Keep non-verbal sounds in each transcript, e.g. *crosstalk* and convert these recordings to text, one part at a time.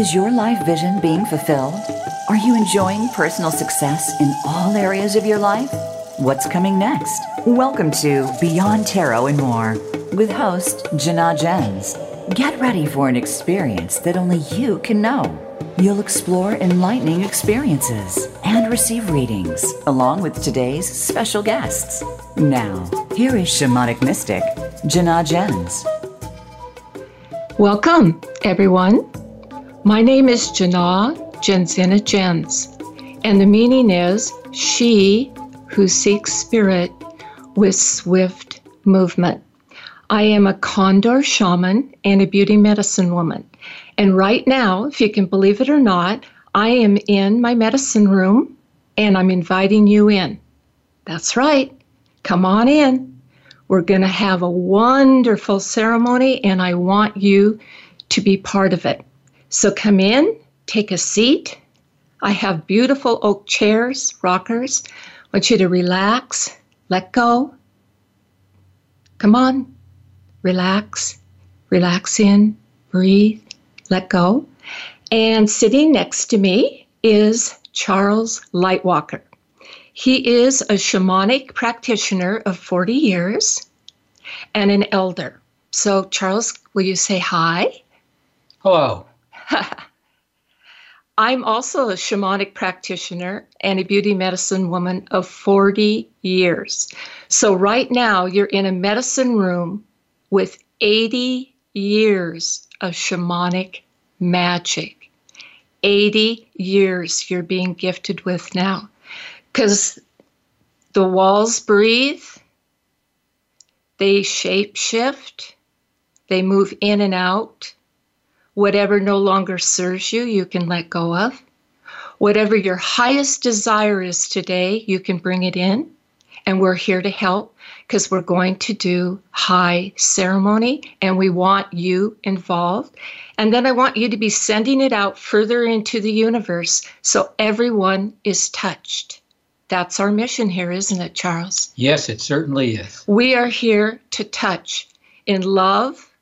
Is your life vision being fulfilled? Are you enjoying personal success in all areas of your life? What's coming next? Welcome to Beyond Tarot and More with host Jana Jens. Get ready for an experience that only you can know. You'll explore enlightening experiences and receive readings along with today's special guests. Now, here is shamanic mystic Jana Jens. Welcome, everyone. My name is Jana Jensina Jens, and the meaning is she who seeks spirit with swift movement. I am a condor shaman and a beauty medicine woman. And right now, if you can believe it or not, I am in my medicine room and I'm inviting you in. That's right. Come on in. We're going to have a wonderful ceremony and I want you to be part of it. So come in, take a seat. I have beautiful oak chairs, rockers. I want you to relax, let go. Come on, relax, relax in, breathe, let go. And sitting next to me is Charles Lightwalker. He is a shamanic practitioner of 40 years and an elder. So, Charles, will you say hi? Hello. *laughs* I'm also a shamanic practitioner and a beauty medicine woman of 40 years. So, right now, you're in a medicine room with 80 years of shamanic magic. 80 years you're being gifted with now. Because the walls breathe, they shape shift, they move in and out Whatever no longer serves you, you can let go of. Whatever your highest desire is today, you can bring it in. And we're here to help because we're going to do high ceremony and we want you involved. And then I want you to be sending it out further into the universe so everyone is touched. That's our mission here, isn't it, Charles? Yes, it certainly is. We are here to touch in love,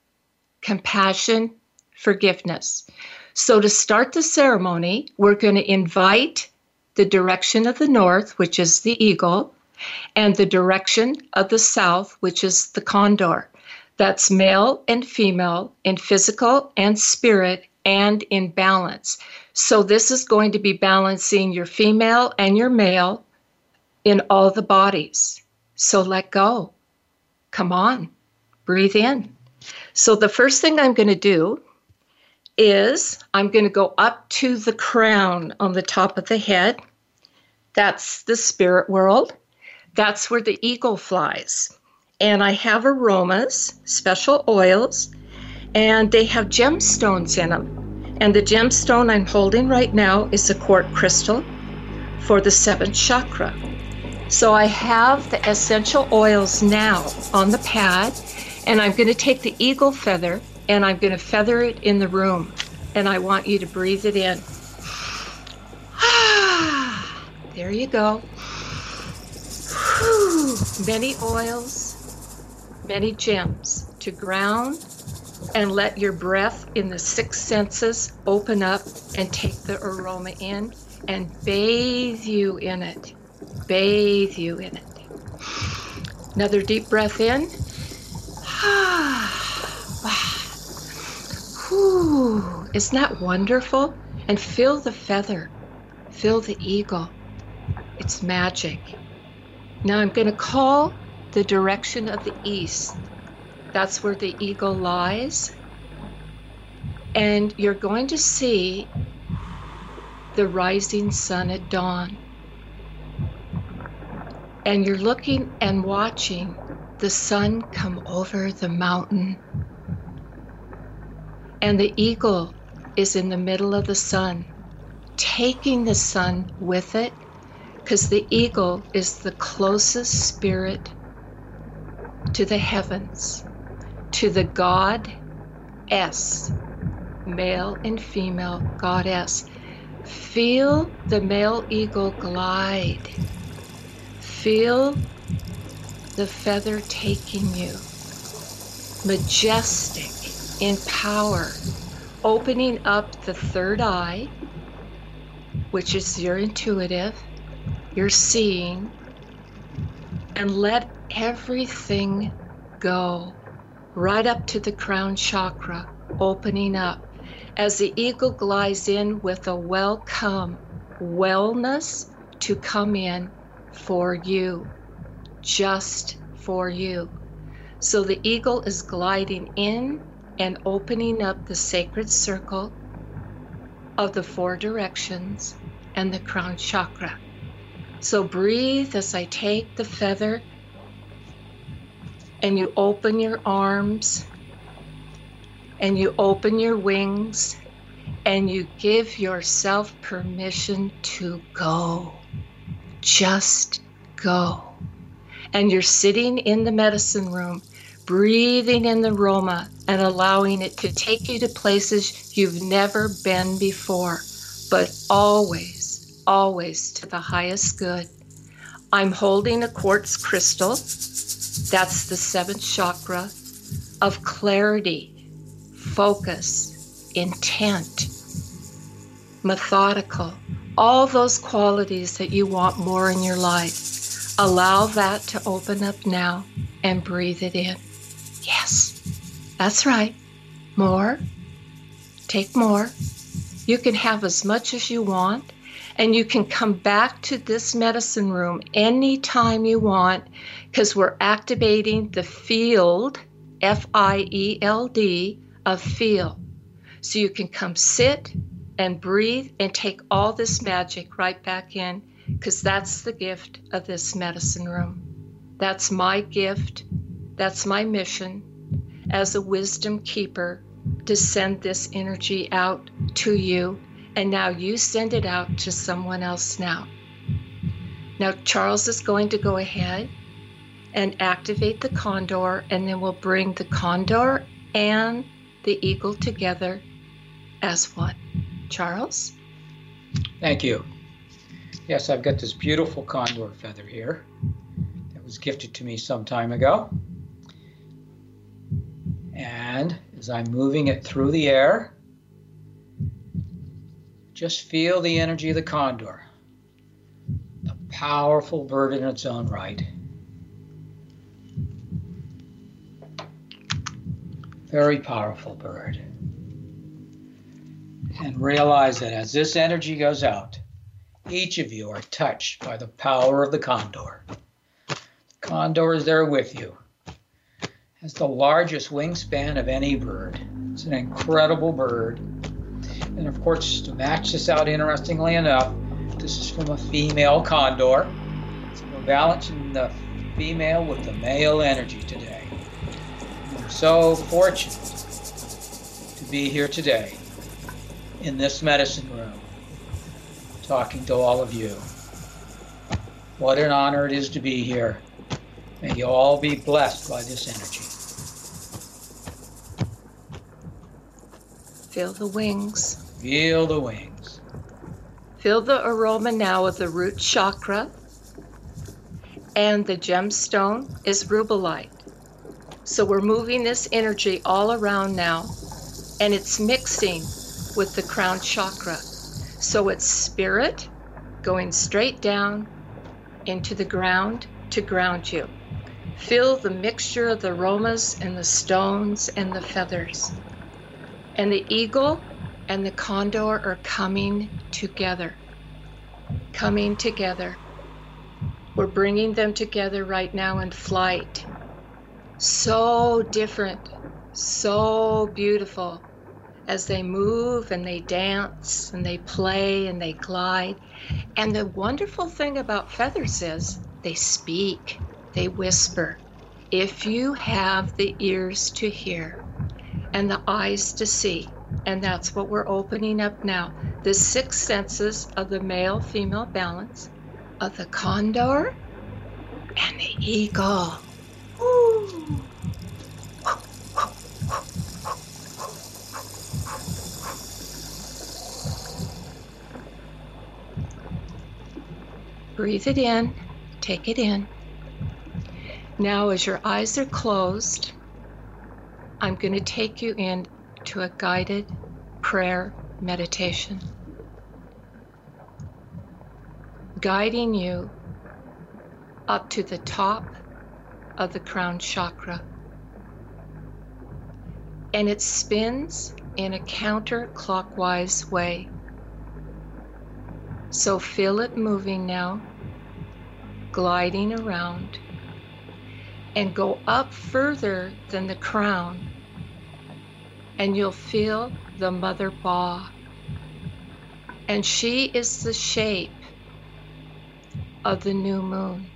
compassion, forgiveness. So, to start the ceremony, we're going to invite the direction of the north, which is the eagle, and the direction of the south, which is the condor. That's male and female in physical and spirit and in balance. So, this is going to be balancing your female and your male in all the bodies. So, let go. Come on, breathe in. So, the first thing I'm going to do is I'm going to go up to the crown on the top of the head. That's the spirit world. That's where the eagle flies. And I have aromas, special oils, and they have gemstones in them. And the gemstone I'm holding right now is a quartz crystal for the seventh chakra. So I have the essential oils now on the pad, and I'm going to take the eagle feather and I'm going to feather it in the room. And I want you to breathe it in. *sighs* there you go. *sighs* Many oils, many gems to ground and let your breath in the six senses open up and take the aroma in and bathe you in it. Bathe you in it. Another deep breath in. *sighs* Ah. Whew, isn't that wonderful? And feel the feather, feel the eagle. It's magic. Now I'm going to call the direction of the east. That's where the eagle lies. And you're going to see the rising sun at dawn. And you're looking and watching the sun come over the mountain and the eagle is in the middle of the sun, taking the sun with it, because the eagle is the closest spirit to the heavens, to the God S, male and female goddess. Feel the male eagle glide. Feel the feather taking you. Majestic in power, opening up the third eye, which is your intuitive, your seeing, and let everything go right up to the crown chakra, opening up as the eagle glides in with a welcome wellness to come in for you, just for you. So the eagle is gliding in and opening up the sacred circle of the four directions and the crown chakra. So breathe as I take the feather and you open your arms and you open your wings and you give yourself permission to go. Just go. And you're sitting in the medicine room, breathing in the aroma and allowing it to take you to places you've never been before, but always, always to the highest good. I'm holding a quartz crystal. That's the seventh chakra of clarity, focus, intent, methodical, all those qualities that you want more in your life. Allow that to open up now and breathe it in. Yes, that's right. More. Take more. You can have as much as you want, and you can come back to this medicine room anytime you want because we're activating the field, F I E L D, of feel. So you can come sit and breathe and take all this magic right back in because that's the gift of this medicine room. That's my gift that's my mission as a wisdom keeper to send this energy out to you. And now you send it out to someone else now. Now, Charles is going to go ahead and activate the condor, and then we'll bring the condor and the eagle together as one. Charles? Thank you. Yes, I've got this beautiful condor feather here that was gifted to me some time ago. And as I'm moving it through the air, just feel the energy of the condor, a powerful bird in its own right. Very powerful bird. And realize that as this energy goes out, each of you are touched by the power of the condor. The condor is there with you has the largest wingspan of any bird. It's an incredible bird. And of course, to match this out, interestingly enough, this is from a female condor. So we're balancing the female with the male energy today. We're so fortunate to be here today in this medicine room talking to all of you. What an honor it is to be here. May you all be blessed by this energy. Feel the wings. Feel the wings. Feel the aroma now of the root chakra. And the gemstone is rubellite. So we're moving this energy all around now, and it's mixing with the crown chakra. So it's spirit going straight down into the ground to ground you. Feel the mixture of the aromas and the stones and the feathers. And the eagle and the condor are coming together. Coming together. We're bringing them together right now in flight. So different, so beautiful as they move and they dance and they play and they glide. And the wonderful thing about feathers is they speak, they whisper. If you have the ears to hear, and the eyes to see. And that's what we're opening up now. The six senses of the male female balance of the condor and the eagle. Breathe it in, take it in. Now, as your eyes are closed, I'm going to take you in to a guided prayer meditation, guiding you up to the top of the crown chakra. And it spins in a counterclockwise way. So feel it moving now, gliding around, and go up further than the crown, and you'll feel the Mother Ba. And she is the shape of the new moon.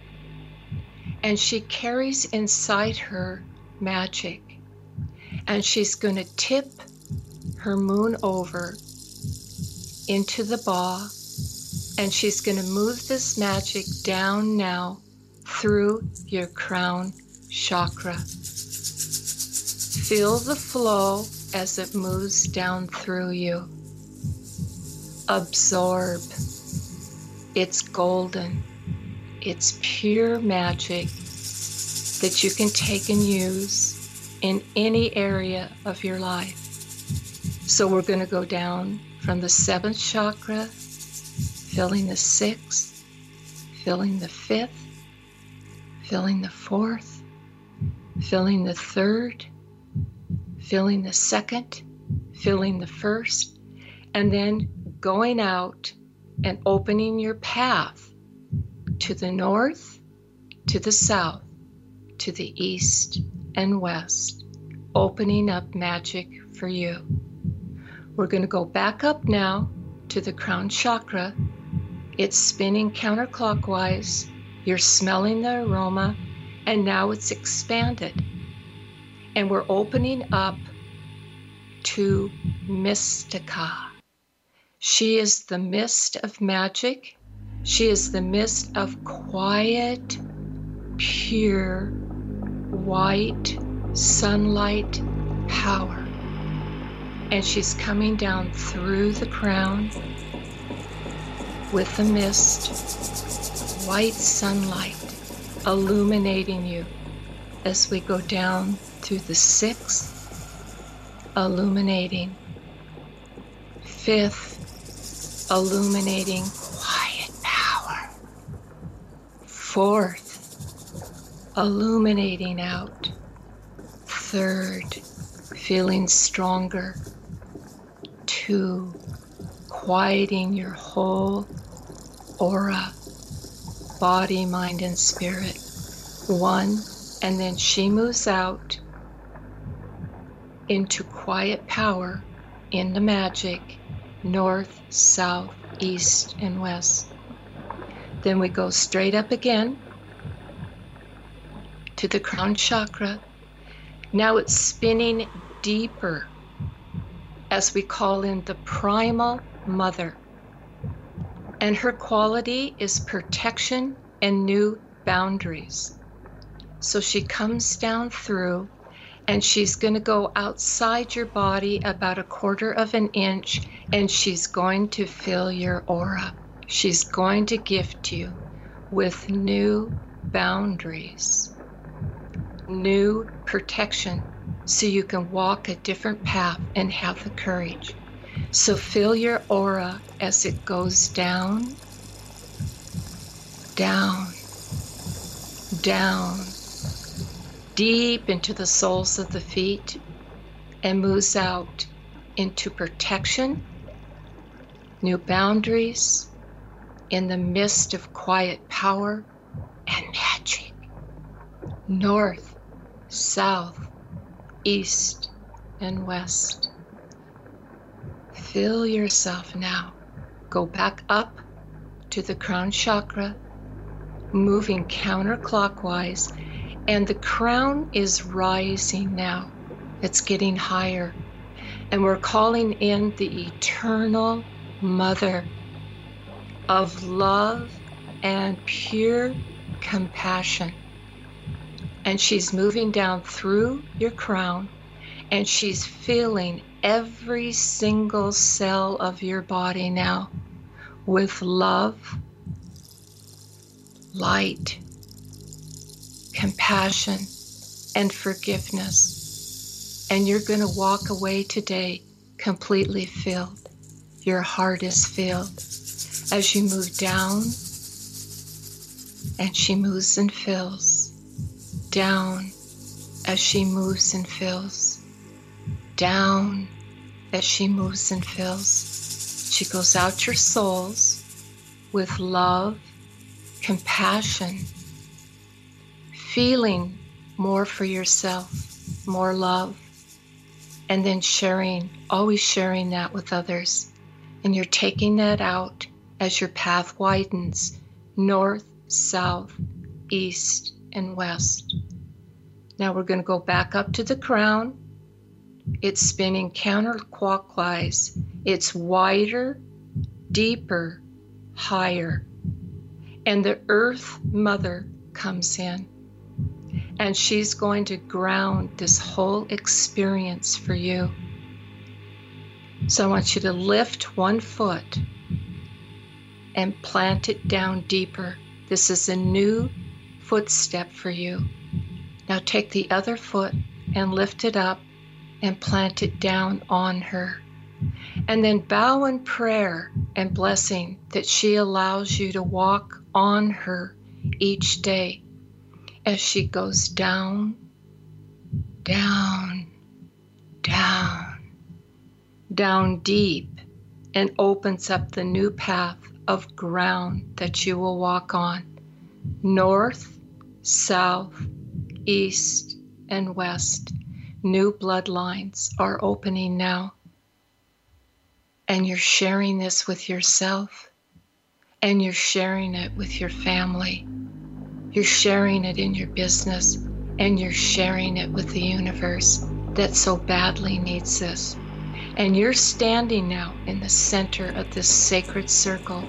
And she carries inside her magic. And she's going to tip her moon over into the Ba. And she's going to move this magic down now through your crown chakra. Feel the flow as it moves down through you. Absorb. It's golden. It's pure magic that you can take and use in any area of your life. So we're going to go down from the seventh chakra, filling the sixth, filling the fifth, filling the fourth, filling the third, filling the second, filling the first, and then going out and opening your path to the north, to the south, to the east and west, opening up magic for you. We're going to go back up now to the crown chakra. It's spinning counterclockwise. You're smelling the aroma, and now it's expanded and we're opening up to Mystica. She is the mist of magic. She is the mist of quiet, pure, white sunlight power. And she's coming down through the crown with the mist, white sunlight illuminating you as we go down through the sixth, illuminating, fifth, illuminating quiet power, fourth, illuminating out, third, feeling stronger, two, quieting your whole aura, body, mind, and spirit, one, and then she moves out into quiet power in the magic north, south, east, and west. Then we go straight up again to the crown chakra. Now it's spinning deeper as we call in the primal mother. And her quality is protection and new boundaries. So she comes down through and she's going to go outside your body about a quarter of an inch and she's going to fill your aura. She's going to gift you with new boundaries, new protection, so you can walk a different path and have the courage. So fill your aura as it goes down, down, down deep into the soles of the feet and moves out into protection, new boundaries, in the midst of quiet power and magic. North, south, east, and west. Feel yourself now. Go back up to the crown chakra, moving counterclockwise and the crown is rising now. It's getting higher. And we're calling in the eternal mother of love and pure compassion. And she's moving down through your crown and she's filling every single cell of your body now with love, light, compassion, and forgiveness. And you're going to walk away today completely filled. Your heart is filled. As you move down, and she moves and fills. Down as she moves and fills. Down as she moves and fills. She goes out your souls with love, compassion, feeling more for yourself, more love, and then sharing, always sharing that with others. And you're taking that out as your path widens north, south, east, and west. Now we're going to go back up to the crown. It's spinning counterclockwise. It's wider, deeper, higher. And the Earth Mother comes in. And she's going to ground this whole experience for you. So I want you to lift one foot and plant it down deeper. This is a new footstep for you. Now take the other foot and lift it up and plant it down on her. And then bow in prayer and blessing that she allows you to walk on her each day as she goes down, down, down, down deep and opens up the new path of ground that you will walk on north, south, east, and west. New bloodlines are opening now. And you're sharing this with yourself, and you're sharing it with your family. You're sharing it in your business, and you're sharing it with the universe that so badly needs this. And you're standing now in the center of this sacred circle,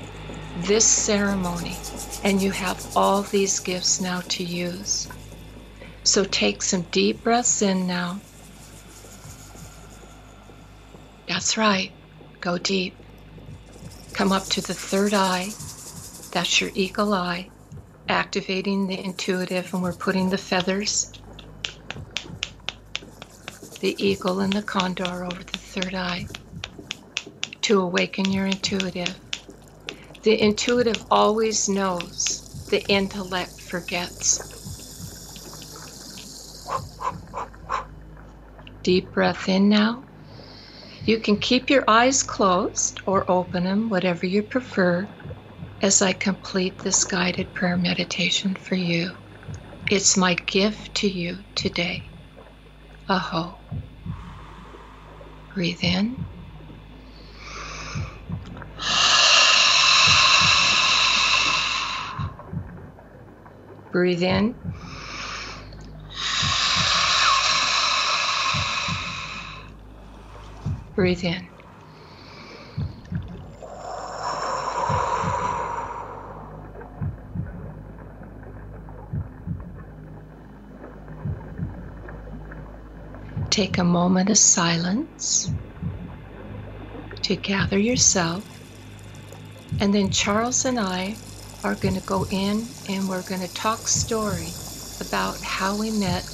this ceremony, and you have all these gifts now to use. So take some deep breaths in now. That's right. Go deep. Come up to the third eye. That's your eagle eye. Activating the intuitive, and we're putting the feathers, the eagle and the condor over the third eye to awaken your intuitive. The intuitive always knows, the intellect forgets. Deep breath in now. You can keep your eyes closed or open them, whatever you prefer, as I complete this guided prayer meditation for you. It's my gift to you today. Aho. Breathe in. Breathe in. Breathe in. Take a moment of silence to gather yourself. And then Charles and I are going to go in and we're going to talk story about how we met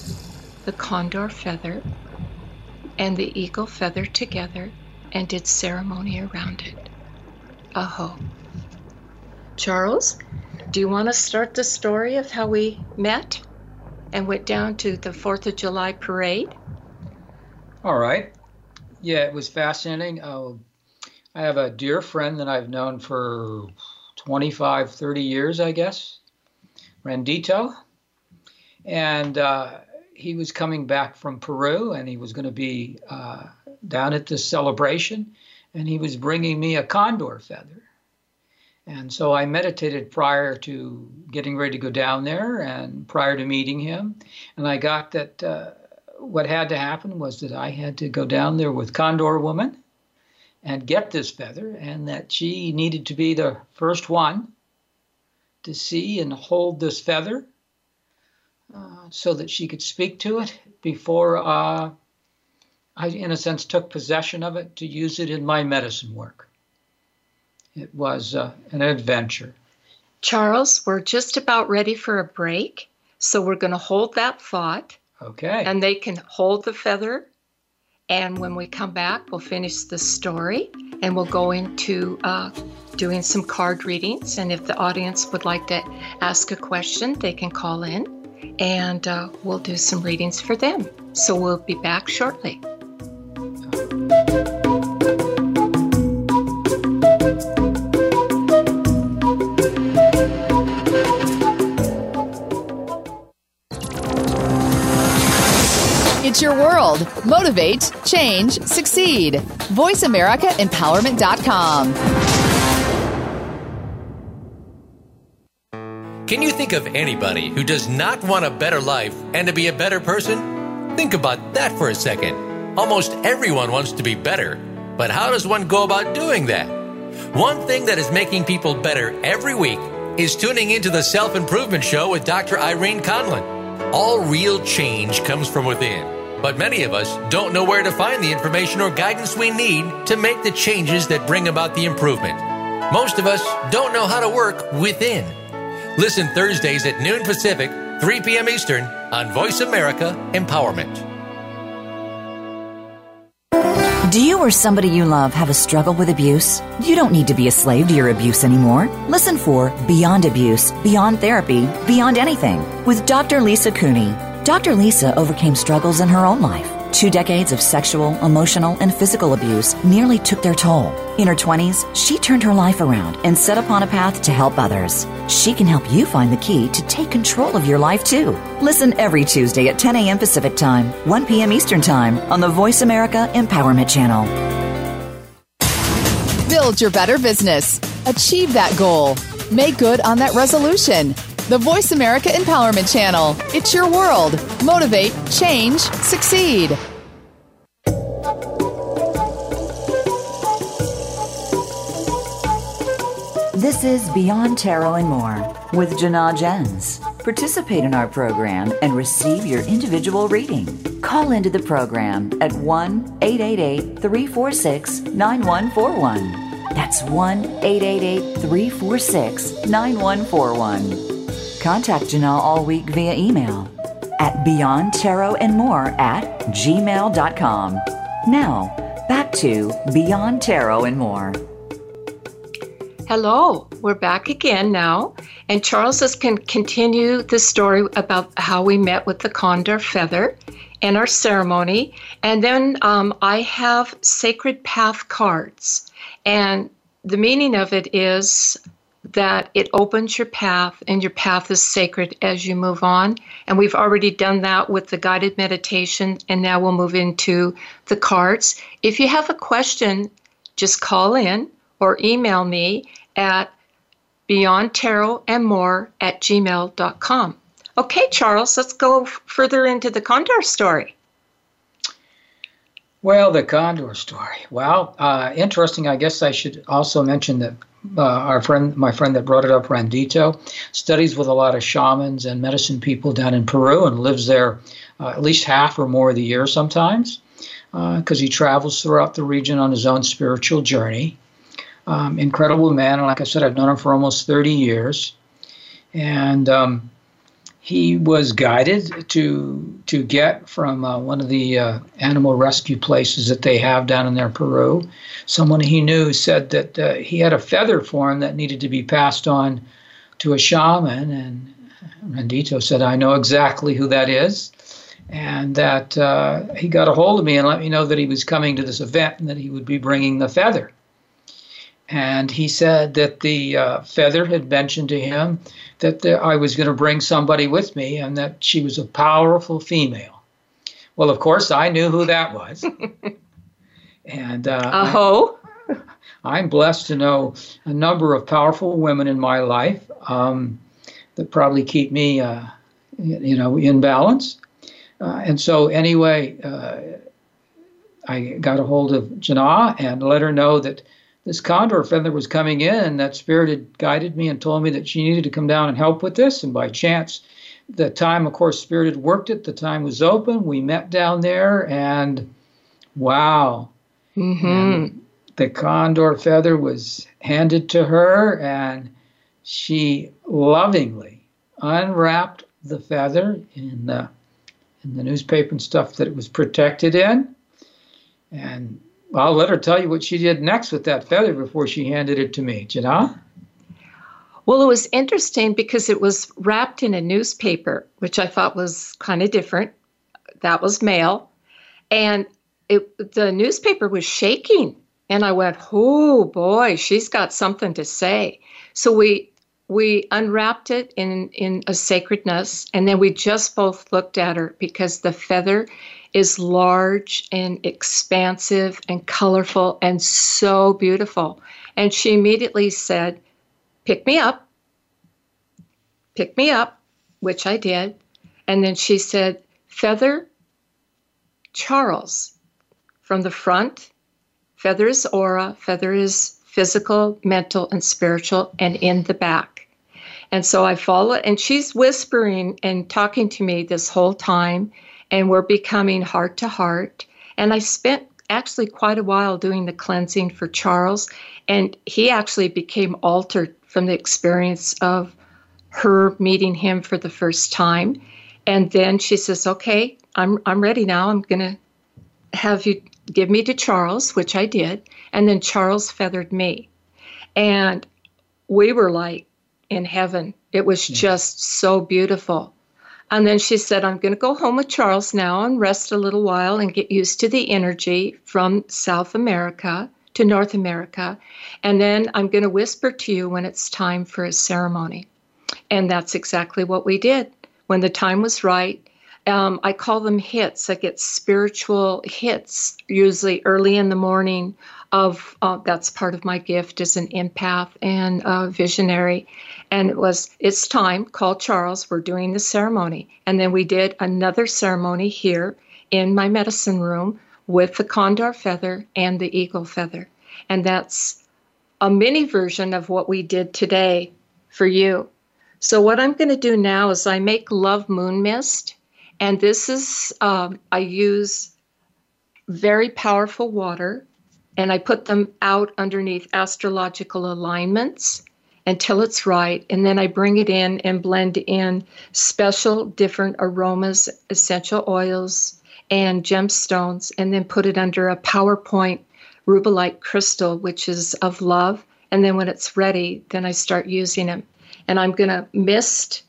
the condor feather and the eagle feather together and did ceremony around it. Aho. Charles, do you want to start the story of how we met and went down to the 4th of July parade? All right. Yeah, it was fascinating. Uh, I have a dear friend that I've known for 25, 30 years, I guess, Rendito. And uh, he was coming back from Peru and he was going to be uh, down at this celebration and he was bringing me a condor feather. And so I meditated prior to getting ready to go down there and prior to meeting him. And I got that uh, what had to happen was that I had to go down there with Condor Woman and get this feather, and that she needed to be the first one to see and hold this feather uh, so that she could speak to it before uh, I, in a sense, took possession of it to use it in my medicine work. It was uh, an adventure. Charles, we're just about ready for a break, so we're going to hold that thought. Okay. And they can hold the feather And when we come back, we'll finish the story and we'll go into uh, doing some card readings. And if the audience would like to ask a question, they can call in and uh, we'll do some readings for them. So we'll be back shortly. World. Motivate, change, succeed. VoiceAmericaEmpowerment.com. Can you think of anybody who does not want a better life and to be a better person? Think about that for a second. Almost everyone wants to be better, but how does one go about doing that? One thing that is making people better every week is tuning into the Self Improvement Show with Dr. Irene Conlon. All real change comes from within, but many of us don't know where to find the information or guidance we need to make the changes that bring about the improvement. Most of us don't know how to work within. Listen Thursdays at noon Pacific, 3 p.m. Eastern on Voice America Empowerment. Do you or somebody you love have a struggle with abuse? You don't need to be a slave to your abuse anymore. Listen for Beyond Abuse, Beyond Therapy, Beyond Anything with Dr. Lisa Cooney. Dr. Lisa overcame struggles in her own life. Two decades of sexual, emotional, and physical abuse nearly took their toll. In her 20s, she turned her life around and set upon a path to help others. She can help you find the key to take control of your life too. Listen every Tuesday at 10 a.m. Pacific Time, 1 p.m. Eastern Time on the Voice America Empowerment Channel. Build your better business. Achieve that goal. Make good on that resolution. The Voice America Empowerment Channel. It's your world. Motivate, change, succeed. This is Beyond Tarot and More with Jana Jens. Participate in our program and receive your individual reading. Call into the program at 1 888 346 9141. That's 1 888 346 9141. Contact Janelle all week via email at Beyond Tarot and More at gmail.com. Now, back to Beyond Tarot and More. Hello, we're back again now, and Charles is can continue the story about how we met with the condor feather and our ceremony, and then um, I have sacred path cards, and the meaning of it is that it opens your path, and your path is sacred as you move on. And we've already done that with the guided meditation, and now we'll move into the cards. If you have a question, just call in or email me at beyondtarotandmore at gmail.com. Okay, Charles, let's go further into the condor story. Well, the condor story. Well, uh, interesting. I guess I should also mention that uh, our friend, my friend that brought it up, Randito, studies with a lot of shamans and medicine people down in Peru and lives there uh, at least half or more of the year sometimes because uh, he travels throughout the region on his own spiritual journey. Um, incredible man. And like I said, I've known him for almost 30 years. And um, he was guided to to get from uh, one of the uh, animal rescue places that they have down in there, Peru. Someone he knew said that uh, he had a feather for him that needed to be passed on to a shaman. And Rendito said, I know exactly who that is. And that uh, he got a hold of me and let me know that he was coming to this event and that he would be bringing the feather and he said that the uh, feather had mentioned to him that the, I was going to bring somebody with me and that she was a powerful female. Well, of course, I knew who that was. *laughs* and uh, oh, I'm blessed to know a number of powerful women in my life um, that probably keep me, uh, you know, in balance. Uh, and so, anyway, uh, I got a hold of Jana and let her know that this condor feather was coming in, and that spirit had guided me and told me that she needed to come down and help with this. And by chance, the time, of course, spirit had worked it. The time was open. We met down there, and wow. Mm-hmm. And the condor feather was handed to her, and she lovingly unwrapped the feather in the in the newspaper and stuff that it was protected in And I'll let her tell you what she did next with that feather before she handed it to me. Jana? Well, it was interesting because it was wrapped in a newspaper, which I thought was kind of different. That was mail. And it, the newspaper was shaking. And I went, oh boy, she's got something to say. So we we unwrapped it in in a sacredness and then we just both looked at her because the feather is large and expansive and colorful and so beautiful. And she immediately said pick me up. Pick me up which i did. And then she said feather charles from the front. Feather is aura. Feather is physical, mental, and spiritual, and in the back. And so I follow, and she's whispering and talking to me this whole time, and we're becoming heart to heart. And I spent actually quite a while doing the cleansing for Charles, and he actually became altered from the experience of her meeting him for the first time. And then she says, Okay, I'm, I'm ready now. I'm going to have you give me to Charles, which I did, and then Charles feathered me. And we were like in heaven. It was hmm. just so beautiful. And then she said, I'm going to go home with Charles now and rest a little while and get used to the energy from South America to North America. And then I'm going to whisper to you when it's time for a ceremony. And that's exactly what we did. When the time was right, um, I call them hits. I get spiritual hits usually early in the morning. Of uh, that's part of my gift as an empath and a visionary, and it was it's time. Call Charles. We're doing the ceremony, and then we did another ceremony here in my medicine room with the condor feather and the eagle feather, and that's a mini version of what we did today for you. So what I'm going to do now is I make love moon mist and this is, um, I use very powerful water and I put them out underneath astrological alignments until it's right. And then I bring it in and blend in special different aromas, essential oils, and gemstones, and then put it under a PowerPoint rubellite crystal, which is of love. And then when it's ready, then I start using it. And I'm going to mist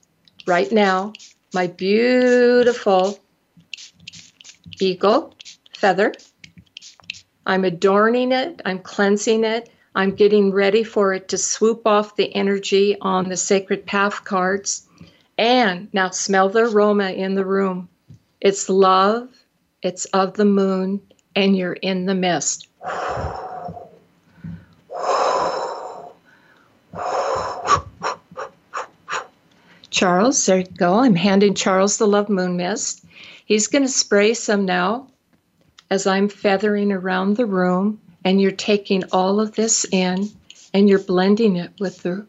right now my beautiful eagle feather. I'm adorning it, I'm cleansing it, I'm getting ready for it to swoop off the energy on the sacred path cards. And now smell the aroma in the room. It's love, it's of the moon, and you're in the mist. Charles, there you go. I'm handing Charles the Love Moon Mist. He's going to spray some now as I'm feathering around the room, and you're taking all of this in and you're blending it with the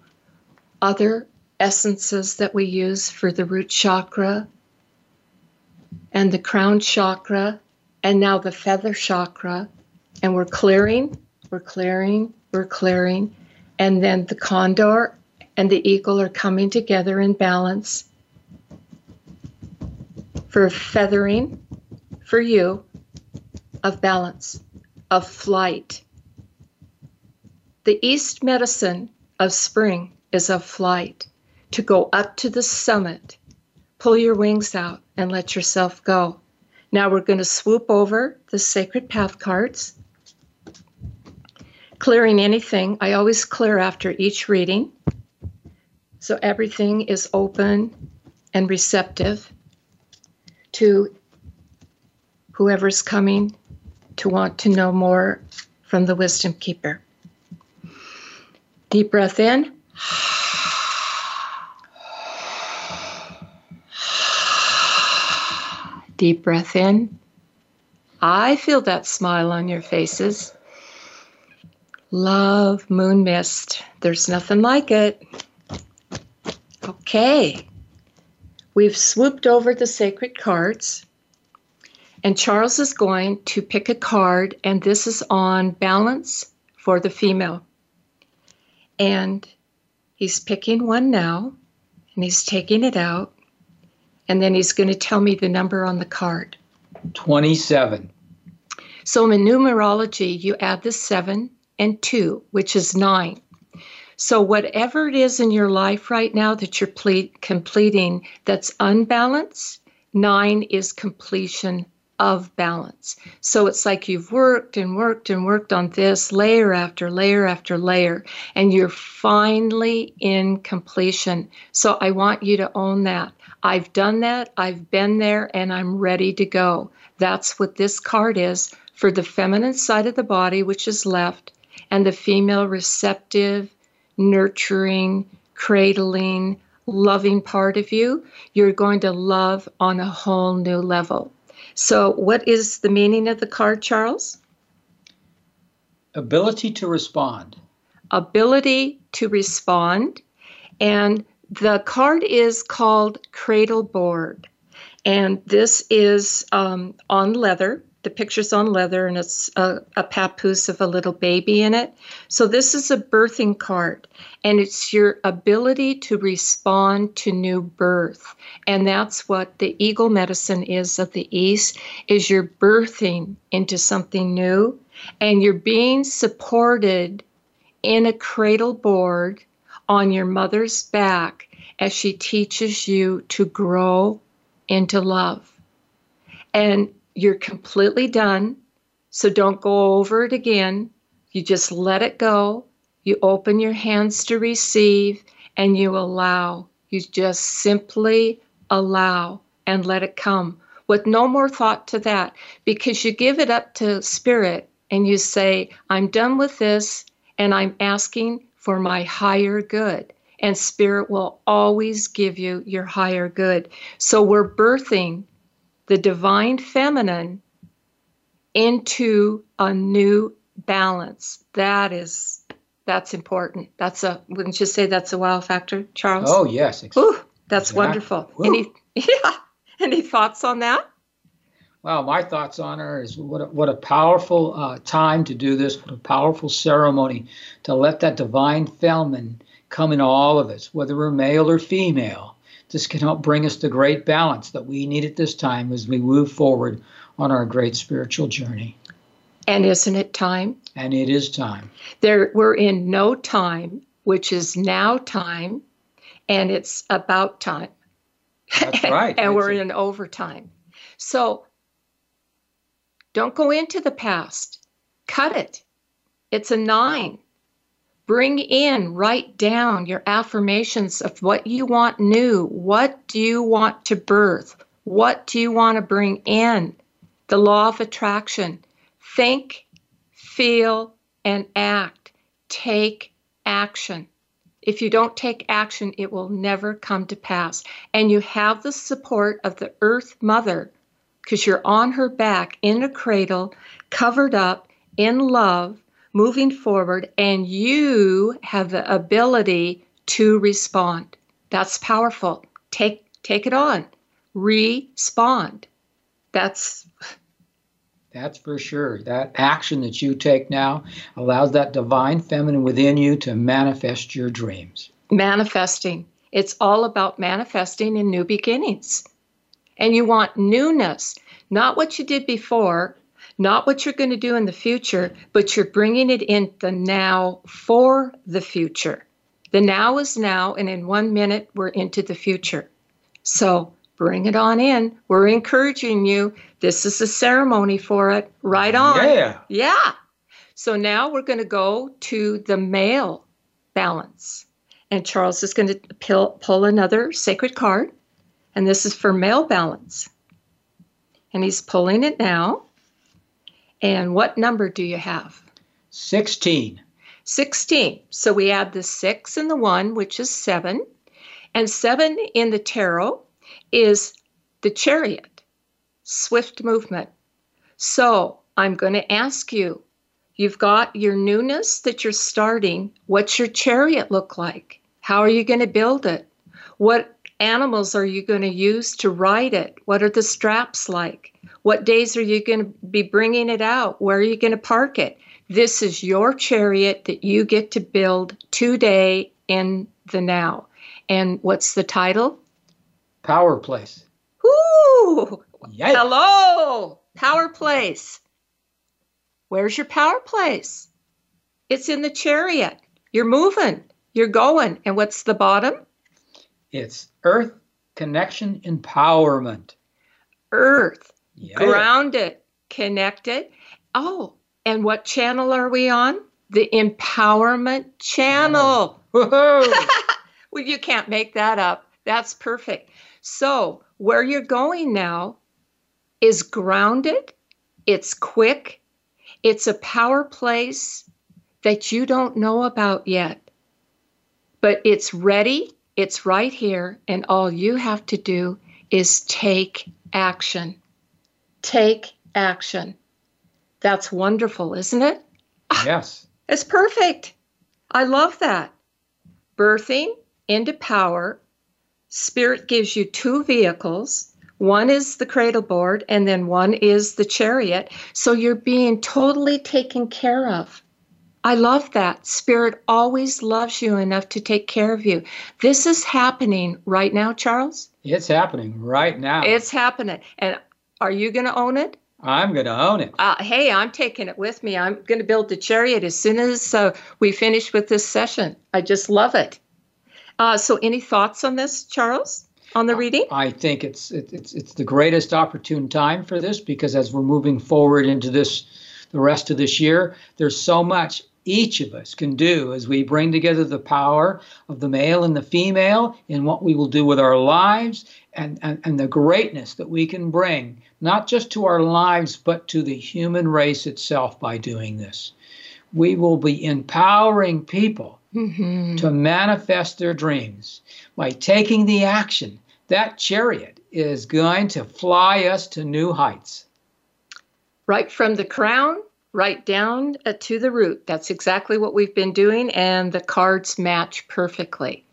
other essences that we use for the root chakra and the crown chakra and now the feather chakra. And we're clearing, we're clearing, we're clearing. And then the condor and the eagle are coming together in balance for feathering for you of balance, of flight. The east medicine of spring is of flight, to go up to the summit, pull your wings out, and let yourself go. Now we're going to swoop over the sacred path cards, clearing anything. I always clear after each reading. So everything is open and receptive to whoever's coming to want to know more from the Wisdom Keeper. Deep breath in. Deep breath in. I feel that smile on your faces. Love moon mist. There's nothing like it. Okay. We've swooped over the sacred cards. And Charles is going to pick a card, and this is on balance for the female. And he's picking one now, and he's taking it out, and then he's going to tell me the number on the card 27. So in numerology, you add the seven and two, which is nine. So, whatever it is in your life right now that you're ple- completing that's unbalanced, nine is completion of balance. So it's like you've worked and worked and worked on this layer after layer after layer, and you're finally in completion. So I want you to own that. I've done that, I've been there, and I'm ready to go. That's what this card is for the feminine side of the body, which is left, and the female receptive, nurturing, cradling, loving part of you, you're going to love on a whole new level. So, what is the meaning of the card, Charles? Ability to respond. Ability to respond. And the card is called Cradle Board. And this is um, on leather the picture's on leather and it's a, a, papoose of a little baby in it. So, this is a birthing card and it's your ability to respond to new birth. And that's what the eagle medicine is of the East is you're birthing into something new and you're being supported in a cradle board on your mother's back as she teaches you to grow into love. And you're completely done. So don't go over it again. You just let it go. You open your hands to receive and you allow. You just simply allow and let it come with no more thought to that because you give it up to spirit and you say, I'm done with this and I'm asking for my higher good. And spirit will always give you your higher good. So we're birthing the divine feminine into a new balance. That is that's important. That's a wouldn't you say that's a wow factor, Charles? Oh yes. Ooh, that's exactly. wonderful. Any *laughs* yeah. Any thoughts on that? Well, my thoughts on her is what a, what a powerful uh, time to do this. What a powerful ceremony to let that divine feminine come in all of us, whether we're male or female this can help bring us the great balance that we need at this time as we move forward on our great spiritual journey. And isn't it time? And it is time. There we're in no time, which is now time, and it's about time. That's *laughs* right. and we're in overtime. So don't go into the past. Cut it. It's a nine. Bring in, write down your affirmations of what you want new. What do you want to birth? What do you want to bring in? The law of attraction. Think, feel, and act. Take action. If you don't take action, it will never come to pass. And you have the support of the Earth Mother because you're on her back in a cradle, covered up in love, moving forward, and you have the ability to respond. That's powerful. Take take it on. Respond. That's that's for sure. That action that you take now allows that divine feminine within you to manifest your dreams. Manifesting. It's all about manifesting in new beginnings. And you want newness, not what you did before, not what you're going to do in the future, but you're bringing it in the now for the future. The now is now, and in one minute, we're into the future. So bring it on in. We're encouraging you. This is a ceremony for it. Right on. Yeah. Yeah. So now we're going to go to the male balance. And Charles is going to pull another sacred card. And this is for male balance. And he's pulling it now. And what number do you have? 16. 16. So we add the 6 and the 1, which is 7. And 7 in the tarot is the chariot, swift movement. So I'm going to ask you you've got your newness that you're starting. What's your chariot look like? How are you going to build it? What animals are you going to use to ride it? What are the straps like? What days are you going to be bringing it out? Where are you going to park it? This is your chariot that you get to build today in the now. And what's the title? Power Place. Ooh! Yikes. Hello! Power Place. Where's your power place? It's in the chariot. You're moving, you're going. And what's the bottom? It's earth connection empowerment. Earth, Yeah. grounded, connected. Oh, and what channel are we on? The empowerment channel. *laughs* Woohoo! Well, you can't make that up. That's perfect. So, where you're going now is grounded, it's quick, it's a power place that you don't know about yet. But it's ready, it's right here, and all you have to do is take action. Take action. That's wonderful, isn't it? Ah, yes. It's perfect. I love that. Birthing into power. Spirit gives you two vehicles. One is the cradle board, and then one is the chariot. So you're being totally taken care of. I love that. Spirit always loves you enough to take care of you. This is happening right now, Charles. It's happening right now. It's happening. And are you going to own it? I'm going to own it. Uh, hey, I'm taking it with me. I'm going to build the chariot as soon as uh, we finish with this session. I just love it. Uh, so, any thoughts on this, Charles, on the reading? I think it's it, it's it's the greatest opportune time for this because as we're moving forward into this the rest of this year, there's so much each of us can do as we bring together the power of the male and the female in what we will do with our lives and, and, and the greatness that we can bring, not just to our lives, but to the human race itself by doing this. We will be empowering people Mm-hmm. to manifest their dreams by taking the action. That chariot is going to fly us to new heights. Right from the crown, right down uh, to the root. That's exactly what we've been doing, and the cards match perfectly.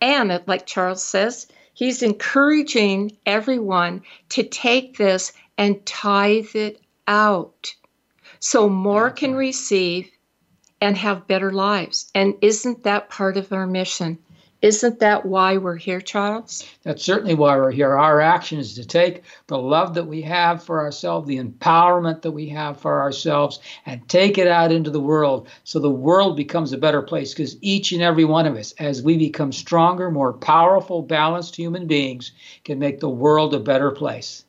And uh, like Charles says, he's encouraging everyone to take this and tithe it out so more can receive and have better lives. And isn't that part of our mission? Isn't that why we're here, Charles? That's certainly why we're here. Our action is to take the love that we have for ourselves, the empowerment that we have for ourselves, and take it out into the world so the world becomes a better place. Because each and every one of us, as we become stronger, more powerful, balanced human beings, can make the world a better place.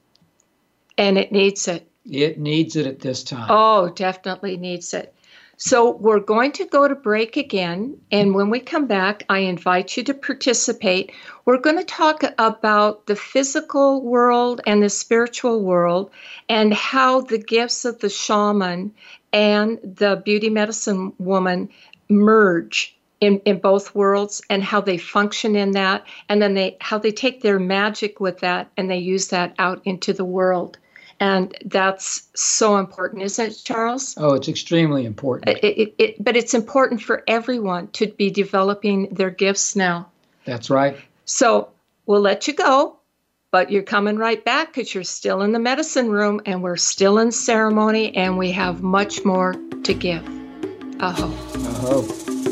And it needs it. It needs it at this time. Oh, definitely needs it. So we're going to go to break again. And when we come back, I invite you to participate. We're going to talk about the physical world and the spiritual world and how the gifts of the shaman and the beauty medicine woman merge in, in both worlds and how they function in that and then they how they take their magic with that and they use that out into the world and that's so important isn't it charles Oh, it's extremely important. it, it, it, but it's important for everyone to be developing their gifts now That's right. so we'll let you go but you're coming right back because you're still in the medicine room and we're still in ceremony and we have much more to give aho Oh.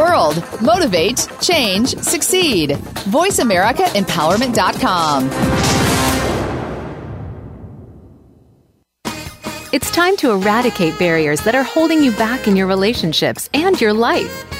World. Motivate, change, succeed. VoiceAmericaEmpowerment.com. It's time to eradicate barriers that are holding you back in your relationships and your life.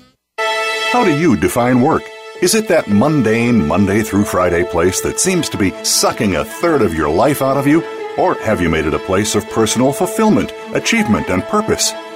How do you define work? Is it that mundane Monday through Friday place that seems to be sucking a third of your life out of you? Or have you made it a place of personal fulfillment, achievement, and purpose?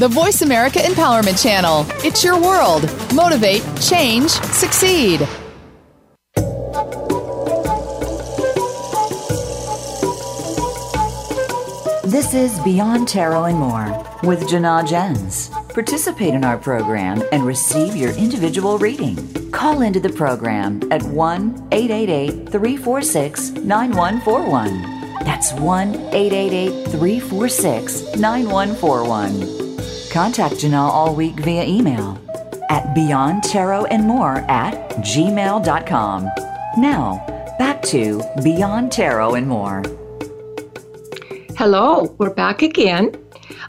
The Voice America Empowerment Channel. It's your world. Motivate, change, succeed. This is Beyond Tarot and More with Janaa Jens. Participate in our program and receive your individual reading. Call into the program at 1 888 346 9141. That's 1 888 346 9141. Contact Janelle all week via email at Beyond Tarot and More at gmail.com. Now, back to Beyond Tarot and More. Hello, we're back again.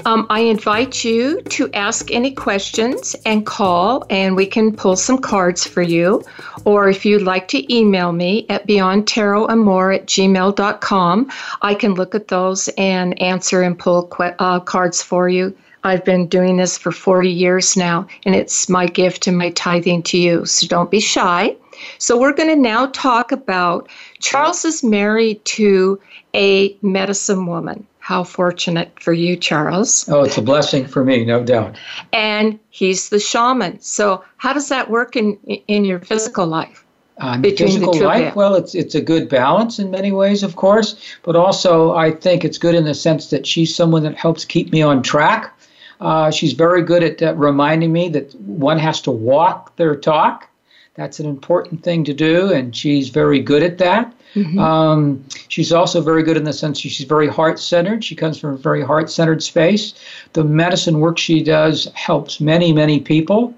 Um, I invite you to ask any questions and call, and we can pull some cards for you. Or if you'd like to email me at beyondtarotandmore at gmail.com, I can look at those and answer and pull que- uh, cards for you. I've been doing this for 40 years now, and it's my gift and my tithing to you. So don't be shy. So we're going to now talk about Charles is married to a medicine woman. How fortunate for you, Charles. Oh, it's a blessing for me, no doubt. And he's the shaman. So how does that work in in your physical life? Uh, physical life, well, it's it's a good balance in many ways, of course, but also I think it's good in the sense that she's someone that helps keep me on track. Uh, she's very good at uh, reminding me that one has to walk their talk. That's an important thing to do, and she's very good at that. Mm-hmm. Um, she's also very good in the sense she's very heart centered. She comes from a very heart centered space. The medicine work she does helps many, many people.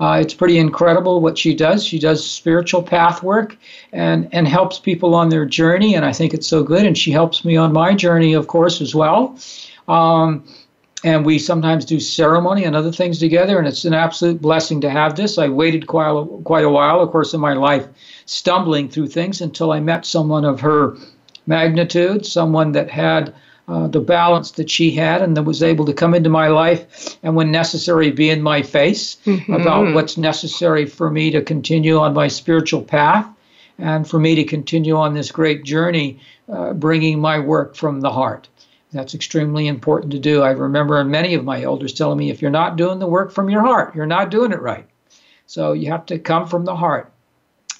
Uh, it's pretty incredible what she does. She does spiritual path work and, and helps people on their journey, and I think it's so good. And she helps me on my journey, of course, as well. Um, and we sometimes do ceremony and other things together, and it's an absolute blessing to have this. I waited quite a, quite a while, of course, in my life, stumbling through things until I met someone of her magnitude, someone that had uh, the balance that she had and that was able to come into my life and, when necessary, be in my face mm-hmm. about what's necessary for me to continue on my spiritual path and for me to continue on this great journey, uh, bringing my work from the heart. That's extremely important to do. I remember many of my elders telling me if you're not doing the work from your heart, you're not doing it right. So you have to come from the heart.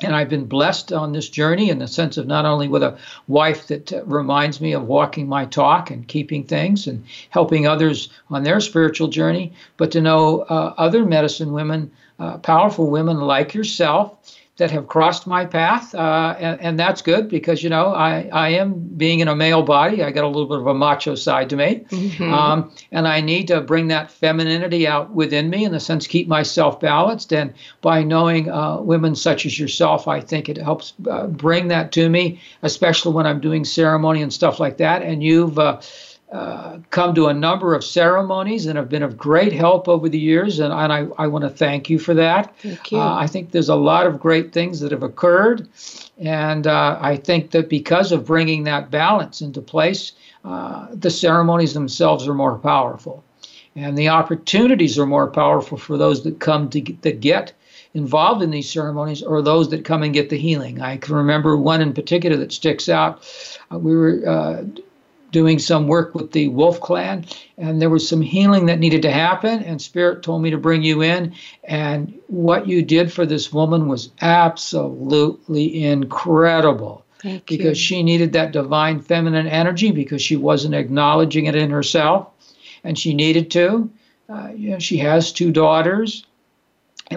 And I've been blessed on this journey in the sense of not only with a wife that uh, reminds me of walking my talk and keeping things and helping others on their spiritual journey, but to know uh, other medicine women, uh, powerful women like yourself that have crossed my path, uh, and, and, that's good because you know I, I am being in a male body. I got a little bit of a macho side to me, mm-hmm. um, and I need to bring that femininity out within me in the sense keep myself balanced. And by knowing uh, women such as yourself, I think it helps uh, bring that to me, especially when I'm doing ceremony and stuff like that. And you've uh, uh, come to a number of ceremonies and have been of great help over the years, and, and I, I want to thank you for that. Thank you. Uh, I think there's a lot of great things that have occurred, and uh, I think that because of bringing that balance into place, uh, the ceremonies themselves are more powerful, and the opportunities are more powerful for those that come to get, that get involved in these ceremonies or those that come and get the healing. I can remember one in particular that sticks out. Uh, we were uh, doing some work with the Wolf Clan, and there was some healing that needed to happen. And Spirit told me to bring you in. And what you did for this woman was absolutely incredible. Thank because you. she needed that divine feminine energy because she wasn't acknowledging it in herself, and she needed to. Uh, you know, she has two daughters,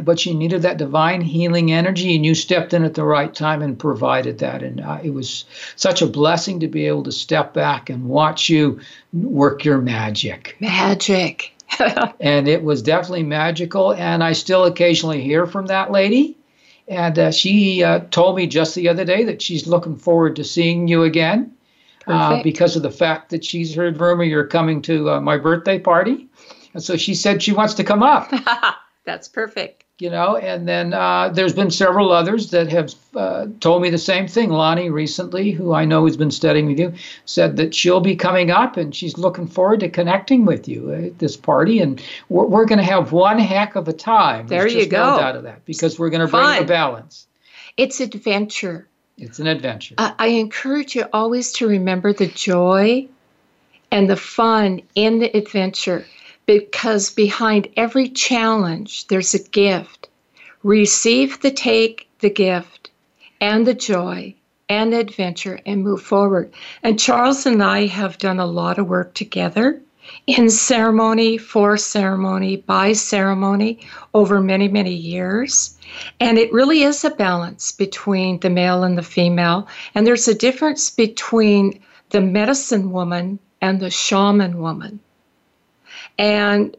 but she needed that divine healing energy, and you stepped in at the right time and provided that. And uh, it was such a blessing to be able to step back and watch you work your magic. Magic. *laughs* and it was definitely magical. And I still occasionally hear from that lady. And uh, she uh, told me just the other day that she's looking forward to seeing you again uh, because of the fact that she's heard rumor you're coming to uh, my birthday party. And so she said she wants to come up. *laughs* That's perfect. You know, and then uh, there's been several others that have uh, told me the same thing. Lonnie recently, who I know has been studying with you, said that she'll be coming up and she's looking forward to connecting with you at this party, and we're, we're going to have one heck of a time. There you just go. No doubt of that because we're going to bring the balance. It's adventure. It's an adventure. I, I encourage you always to remember the joy and the fun in the adventure because behind every challenge, there's a gift. Receive the take, the gift, and the joy and the adventure and move forward. And Charles and I have done a lot of work together in ceremony, for ceremony, by ceremony over many, many years. And it really is a balance between the male and the female. And there's a difference between the medicine woman and the shaman woman. And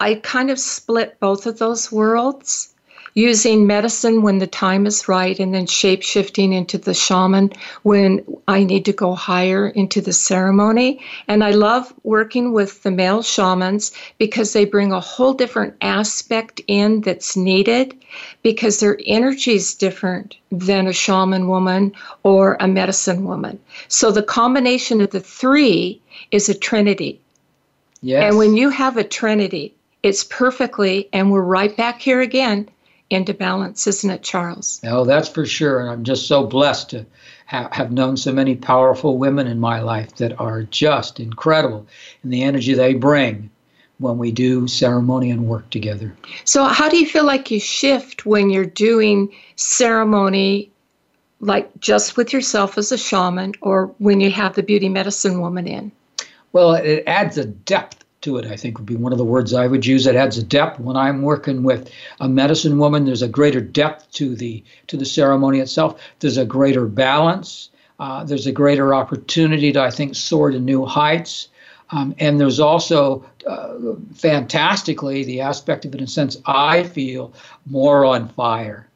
I kind of split both of those worlds using medicine when the time is right and then shape shifting into the shaman when I need to go higher into the ceremony. And I love working with the male shamans because they bring a whole different aspect in that's needed because their energy is different than a shaman woman or a medicine woman. So the combination of the three is a trinity. Yes. And when you have a trinity, it's perfectly, and we're right back here again into balance, isn't it, Charles? Oh, that's for sure. And I'm just so blessed to ha- have known so many powerful women in my life that are just incredible in the energy they bring when we do ceremony and work together. So, how do you feel like you shift when you're doing ceremony, like just with yourself as a shaman, or when you have the beauty medicine woman in? Well, it adds a depth to it, I think would be one of the words I would use. It adds a depth. When I'm working with a medicine woman, there's a greater depth to the to the ceremony itself. There's a greater balance. Uh, there's a greater opportunity to, I think, soar to new heights. Um, and there's also uh, fantastically the aspect of it in a sense I feel more on fire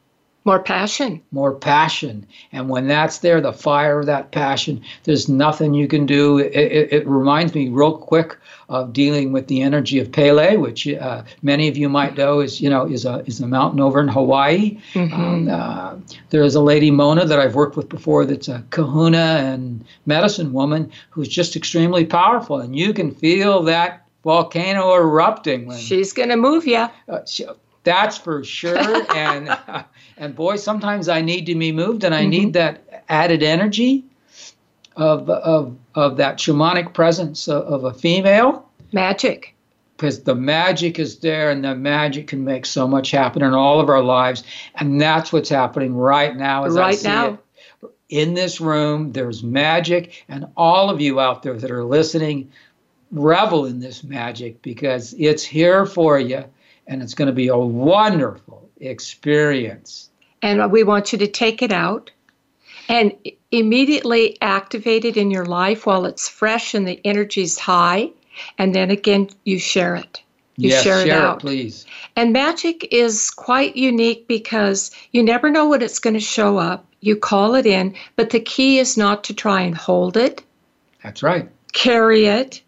More passion. more passion. And when that's there, the fire of that passion, there's nothing you can do. It, it, it reminds me real quick of dealing with the energy of Pele, which uh, many of you might know is you know is a is a mountain over in Hawaii. Um, uh, there is a lady Mona that I've worked with before that's a Kahuna and medicine woman who's just extremely powerful, and you can feel that volcano erupting when She's going to move you. uh, that's for sure. *laughs* and and boy, sometimes I need to be moved, and I mm-hmm. need that added energy of of of that shamanic presence of, of a female, Magic. because the magic is there, and the magic can make so much happen in all of our lives, and that's what's happening right now. As I see now. it. In this room, there's magic, and all of you out there that are listening, revel in this magic because it's here for you and it's going to be a wonderful experience. And we want you to take it out and immediately activate it in your life while it's fresh and the energy's high. And then again, you share it. You yes, share it out. please. And magic is quite unique because you never know when it's going to show up. You call it in, but the key is not to try and hold it, That's right. carry it,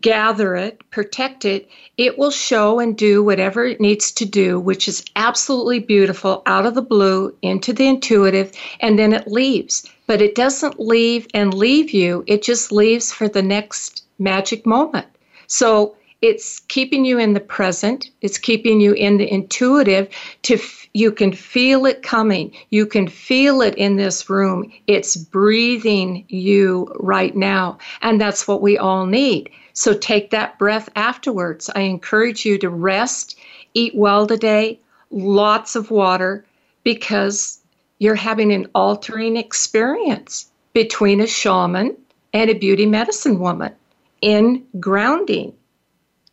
gather it, protect it. It will show and do whatever it needs to do, which is absolutely beautiful out of the blue into the intuitive, and then it leaves. But it doesn't leave and leave you, it just leaves for the next magic moment. So it's keeping you in the present, it's keeping you in the intuitive to f- you can feel it coming. You can feel it in this room. It's breathing you right now. And that's what we all need. So take that breath afterwards. I encourage you to rest, eat well today, lots of water, because you're having an altering experience between a shaman and a beauty medicine woman in grounding,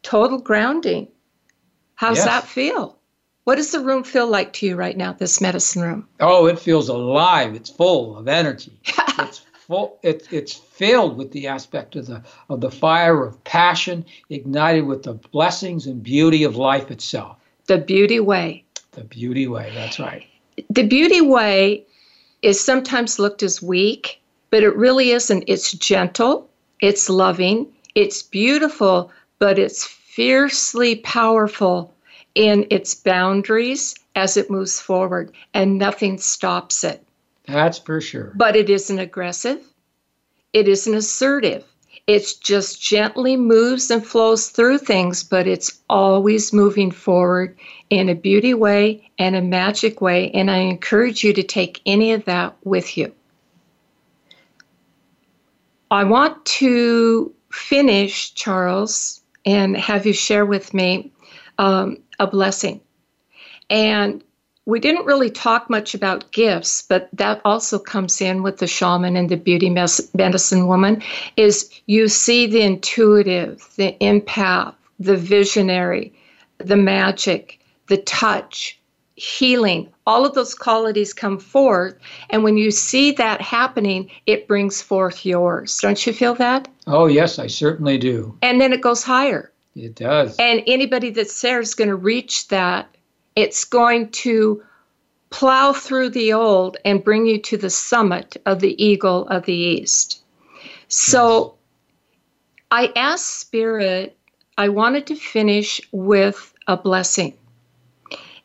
total grounding. How's Yes. that feel? What does the room feel like to you right now, this medicine room? Oh, it feels alive. It's full of energy. *laughs* it's full. It, it's filled with the aspect of the of the fire of passion, ignited with the blessings and beauty of life itself. The beauty way. The beauty way. That's right. The beauty way is sometimes looked as weak, but it really isn't. It's gentle, it's loving, it's beautiful, but it's fiercely powerful in its boundaries as it moves forward, and nothing stops it. That's for sure. But it isn't aggressive, it isn't assertive. It just gently moves and flows through things, but it's always moving forward in a beauty way and a magic way. And I encourage you to take any of that with you. I want to finish, Charles, and have you share with me um, a blessing. And we didn't really talk much about gifts, but that also comes in with the shaman and the beauty medicine woman is you see the intuitive, the empath, the visionary, the magic, the touch, healing, all of those qualities come forth. And when you see that happening, it brings forth yours. Don't you feel that? Oh, yes, I certainly do. And then it goes higher. It does. And anybody that's there is going to reach that it's going to plow through the old and bring you to the summit of the eagle of the east. So I asked Spirit, I wanted to finish with a blessing.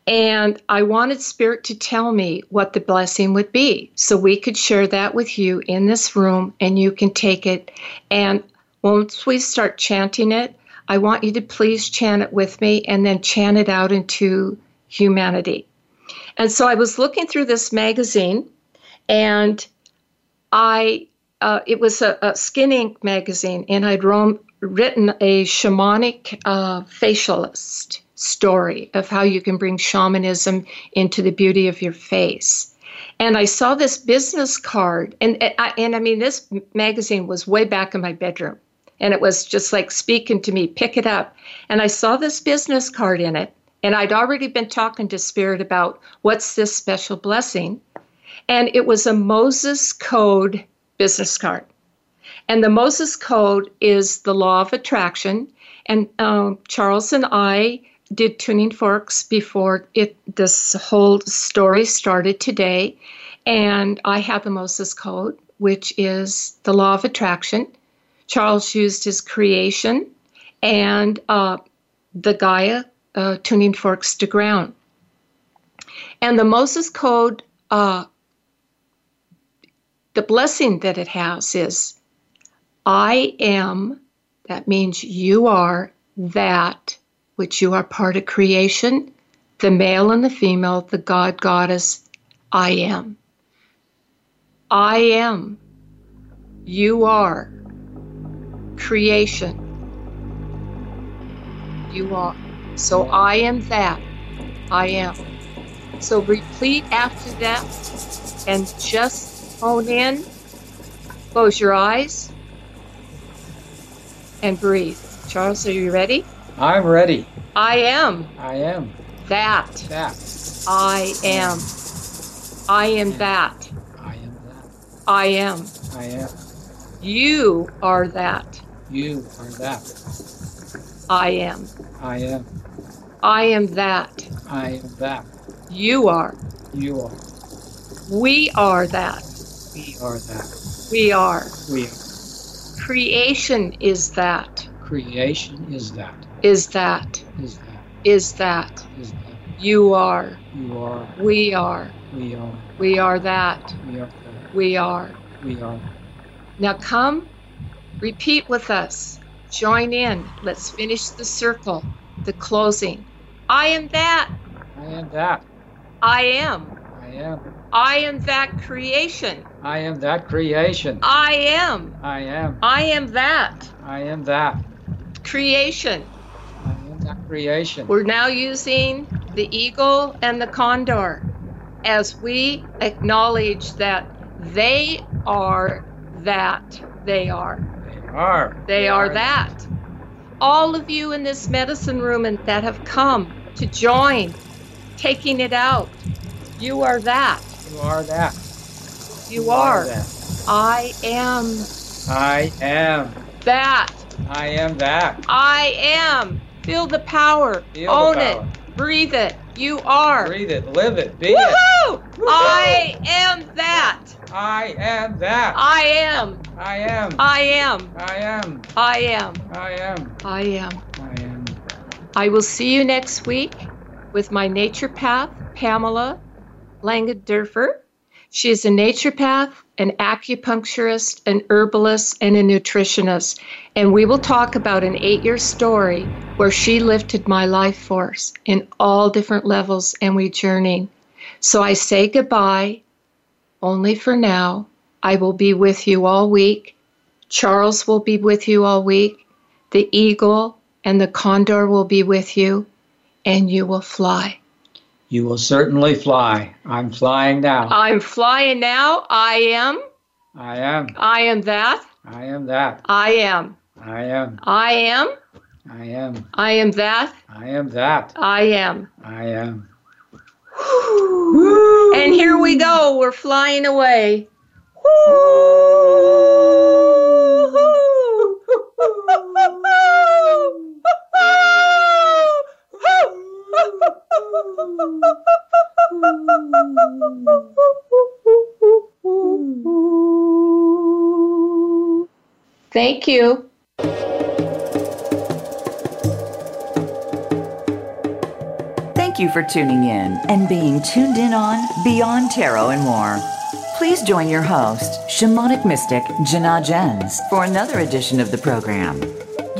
And I wanted Spirit to tell me what the blessing would be so we could share that with you in this room and you can take it. And once we start chanting it, I want you to please chant it with me and then chant it out into humanity. And so I was looking through this magazine, and I uh, it was a, a, Skin Inc. magazine, and I'd rom- written a shamanic uh, facialist story of how you can bring shamanism into the beauty of your face. And I saw this business card, and and I, and I mean this magazine was way back in my bedroom, and it was just like speaking to me, pick it up. And I saw this business card in it, and I'd already been talking to Spirit about what's this special blessing. And it was a Moses Code business card. And the Moses Code is the law of attraction. And um, Charles and I did tuning forks before it this whole story started today. And I have the Moses Code, which is the law of attraction. Charles used his creation and uh, the Gaia uh, tuning forks to ground. And the Moses Code, uh, the blessing that it has is I am, that means you are that which you are part of creation, the male and the female, the God, goddess, I am. I am. You are creation. You are. So I am that. I am. So repeat after that and just hone in. Close your eyes and breathe. Charles, are you ready? I'm ready. I am. I am. That. That. I am. I am that. I am that. I am. I am. You are that. You are that. I am. I am. I am that. I am that. You are. You are. We are that. We are that. We are. We are. Creation is that. Creation is that. Is that. Is that. Is that. Is that. You are. You are. We are. We are. We are that. We are. that. We are. We are. Now come, repeat with us. Join in. Let's finish the circle, the closing. I am that. I am that. I am. I am. I am that creation. I am that creation. I am. I am. I am that I am that. creation. I am that creation. We're now using the eagle and the condor as we acknowledge that they are that they are. They are. They are that. All of you in this medicine room and that have come to join, taking it out. You are that. You are that. You are. that. I am I am. that. I am that. I am. Feel the power. Feel the power. it. Breathe it. You are. Breathe it. Live it. Be it. Woohoo! I am that. I am that. I am. I am. I am. I am. I am. I am. I am. I will see you next week. with my naturopath, Pamela Langendorfer. She is a naturopath, an acupuncturist, an herbalist, and a nutritionist. And we will talk about an eight year story where she lifted my life force in all different levels and we journeyed. So I say goodbye, only for now. I will be with you all week. Charles will be with you all week. The eagle and the condor will be with you, and you will fly. You will certainly fly. I'm flying now. I'm flying now. I am. I am. I am that. I am that. I am. I am. I am. I am. I am that. I am that. I am. I am. And here we go. We're flying away. *laughs* Thank you. Thank you for tuning in and being tuned in on Beyond Tarot and More. Please join your host, shamanic mystic Jana Jens, for another edition of the program.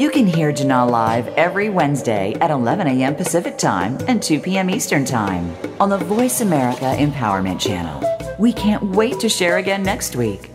You can hear Jana live every Wednesday at 11 a.m. Pacific Time and 2 p.m. Eastern Time on the Voice America Empowerment Channel. We can't wait to share again next week.